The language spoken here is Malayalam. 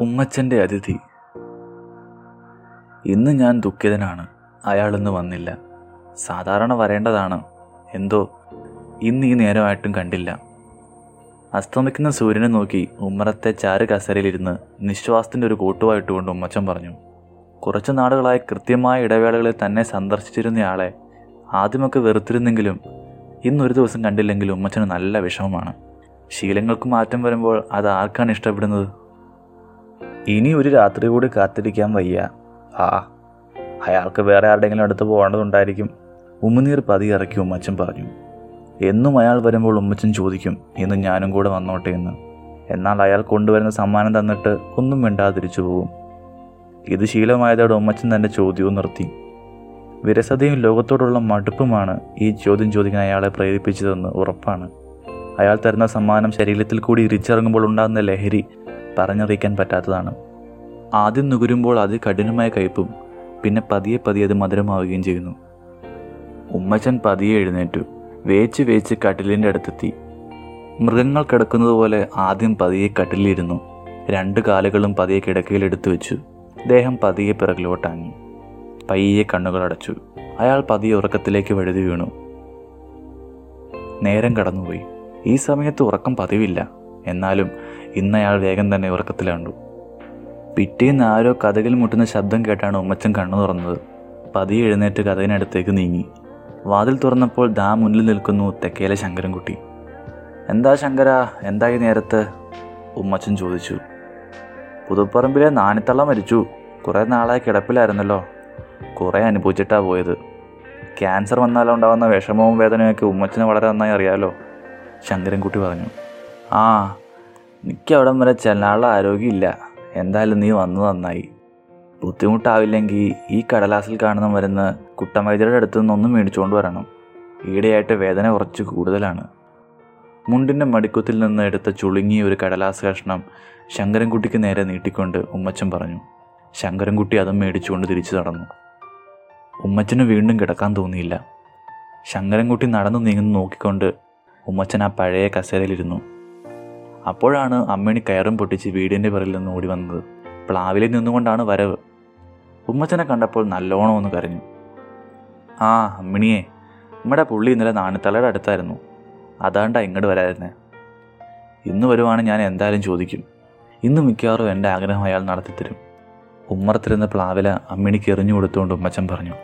ഉമ്മച്ചന്റെ അതിഥി. ഇന്ന് ഞാൻ ദുഃഖിതനാണ്. അയാളൊന്നും വന്നില്ല. സാധാരണ വരേണ്ടതാണ്. എന്തോ? ഇന്ന് ഈ നേരമായിട്ടും കണ്ടില്ല. അസ്തമിക്കുന്ന സൂര്യനെ നോക്കി ഉമ്മറത്തെ ചാരു കസരയിലിരുന്ന് നിശ്വാസത്തിന്റെ ഒരു കൂട്ടുവായിട്ടുകൊണ്ട് ഉമ്മച്ചൻ പറഞ്ഞു കുറച്ച് നാളുകളായി കൃത്യമായ ഇടവേളകളിൽ തന്നെ സന്ദർശിച്ചിരുന്നയാളെ ആദ്യമൊക്കെ വെറുത്തിരുന്നെങ്കിലും ഇന്നൊരു ദിവസം കണ്ടില്ലെങ്കിലും ഉമ്മച്ചന് നല്ല വിഷമമാണ്. ശീലങ്ങൾക്ക് മാറ്റം വരുമ്പോൾ അത് ആർക്കാണ് ഇഷ്ടപ്പെടുന്നത്? ഇനി ഒരു രാത്രി കൂടി കാത്തിരിക്കാൻ വയ്യ. ആ അയാൾക്ക് വേറെ ആരുടെങ്കിലും അടുത്ത് പോകേണ്ടതുണ്ടായിരിക്കും. ഉമ്മനീർ പതി ഇറക്കി ഉമ്മച്ചൻ പറഞ്ഞു. എന്നും അയാൾ വരുമ്പോൾ ഉമ്മച്ചൻ ചോദിക്കും ഇന്ന് ഞാനും കൂടെ വന്നോട്ടെ എന്ന്. എന്നാൽ അയാൾ കൊണ്ടുവരുന്ന സമ്മാനം തന്നിട്ട് ഒന്നും മിണ്ടാതിരിച്ചു പോകും. ഇത് ശീലമായതോടെ ഉമ്മച്ചൻ തന്നെ ചോദ്യവും നിർത്തി. വിരസതയും ലോകത്തോടുള്ള മടുപ്പുമാണ് ഈ ചോദ്യം ചോദിക്കാൻ അയാളെ പ്രേരിപ്പിച്ചതെന്ന് ഉറപ്പാണ്. അയാൾ തരുന്ന സമ്മാനം ശരീരത്തിൽ കൂടി ഇരിച്ചിറങ്ങുമ്പോൾ ഉണ്ടാകുന്ന ലഹരി പറഞ്ഞറിയിക്കാൻ പറ്റാത്തതാണ്. ആദ്യം നുകരുമ്പോൾ അത് കഠിനമായ കയ്പും പിന്നെ പതിയെ പതിയെ അത് മധുരമാവുകയും ചെയ്യുന്നു. ഉമ്മച്ചൻ പതിയെ എഴുന്നേറ്റു. വേച്ച് വേച്ച് കട്ടിലിന്റെ അടുത്തെത്തി. മൃഗങ്ങൾ കിടക്കുന്നത് പോലെ ആദ്യം പതിയെ കട്ടിലിരുന്നു രണ്ട് കാലുകളും പതിയെ കിടക്കയിൽ എടുത്തു വെച്ചു. ദേഹം പതിയെ പിറകിലോട്ടാങ്ങി പയ്യെ കണ്ണുകൾ അടച്ചു. അയാൾ പതിയെ ഉറക്കത്തിലേക്ക് വഴുതി വീണു. നേരം കടന്നുപോയി. ഈ സമയത്ത് ഉറക്കം പതിവില്ല. എന്നാലും ഇന്ന് അയാൾ വേഗം തന്നെ ഉറക്കത്തിലാണ്ടു പിറ്റേന്ന് ആരോ കഥകിൽ മുട്ടുന്ന ശബ്ദം കേട്ടാണ് ഉമ്മച്ചൻ കണ്ണു തുറന്നത്. പതിയെ എഴുന്നേറ്റ് കഥകിനടുത്തേക്ക് നീങ്ങി. വാതിൽ തുറന്നപ്പോൾ ദാ മുന്നിൽ നിൽക്കുന്നു തെക്കേലെ ശങ്കരൻകുട്ടി. എന്താ ശങ്കര എന്താ ഈ നേരത്ത്? ഉമ്മച്ചൻ ചോദിച്ചു. പുതുപ്പറമ്പിലെ നാണിത്തള്ള മരിച്ചു. കുറേ നാളായി കിടപ്പിലായിരുന്നല്ലോ. കുറേ അനുഭവിച്ചിട്ടാ പോയത്. ക്യാൻസർ വന്നാലോ ഉണ്ടാകുന്ന വിഷമവും വേദനയൊക്കെ ഉമ്മച്ചന് വളരെ നന്നായി അറിയാമല്ലോ ശങ്കരൻകുട്ടി പറഞ്ഞു. ആ എനിക്ക് അവിടം വരെ ചെല്ലാനുള്ള ആരോഗ്യമില്ല. എന്തായാലും നീ വന്നു നന്നായി. ബുദ്ധിമുട്ടാവില്ലെങ്കിൽ ഈ കടലാസിൽ കാണുന്ന മരുന്ന് കുട്ടമൈദ്യരുടെ അടുത്ത് നിന്നൊന്നും മേടിച്ചുകൊണ്ട് വരണം. ഈടെയായിട്ട് വേദന കുറച്ച് കൂടുതലാണ്. മുണ്ടിന്റെ മടിക്കുത്തിൽ നിന്ന് എടുത്ത ചുളുങ്ങിയ ഒരു കടലാസ് കഷ്ണം ശങ്കരൻകുട്ടിക്ക് നേരെ നീട്ടിക്കൊണ്ട് ഉമ്മച്ചൻ പറഞ്ഞു. ശങ്കരൻകുട്ടി അതും മേടിച്ചുകൊണ്ട് തിരിച്ചു നടന്നു. ഉമ്മച്ചന് വീണ്ടും കിടക്കാൻ തോന്നിയില്ല. ശങ്കരൻകുട്ടി നടന്നു നീങ്ങുന്നു നോക്കിക്കൊണ്ട് ഉമ്മച്ചൻ ആ പഴയ കസേരയിലിരുന്നു. അപ്പോഴാണ് അമ്മിണി കയറും പൊട്ടിച്ച് വീടിന്റെ പിറകിൽ നിന്ന് ഓടി വന്നത്. പ്ലാവിലിൽ നിന്നുകൊണ്ടാണ് വരവ്. ഉമ്മച്ചനെ കണ്ടപ്പോൾ നല്ലോണം ഒന്ന് കരഞ്ഞു. ആ അമ്മിണിയെ നമ്മുടെ പുള്ളി ഇന്നലെ നാണിത്തലയുടെ അടുത്തായിരുന്നു. അതാണ്ടാ ഇങ്ങോട്ട് വരാതിരുന്നേ. ഇന്ന് വരുവാണ് ഞാൻ എന്തായാലും ചോദിക്കും. ഇന്ന് മിക്കവാറും എന്റെ ആഗ്രഹം അയാൾ നടത്തിത്തരും. ഉമ്മറത്തിരുന്ന പ്ലാവില അമ്മിണിക്ക് എറിഞ്ഞു കൊടുത്തുകൊണ്ട് ഉമ്മച്ചൻ പറഞ്ഞു.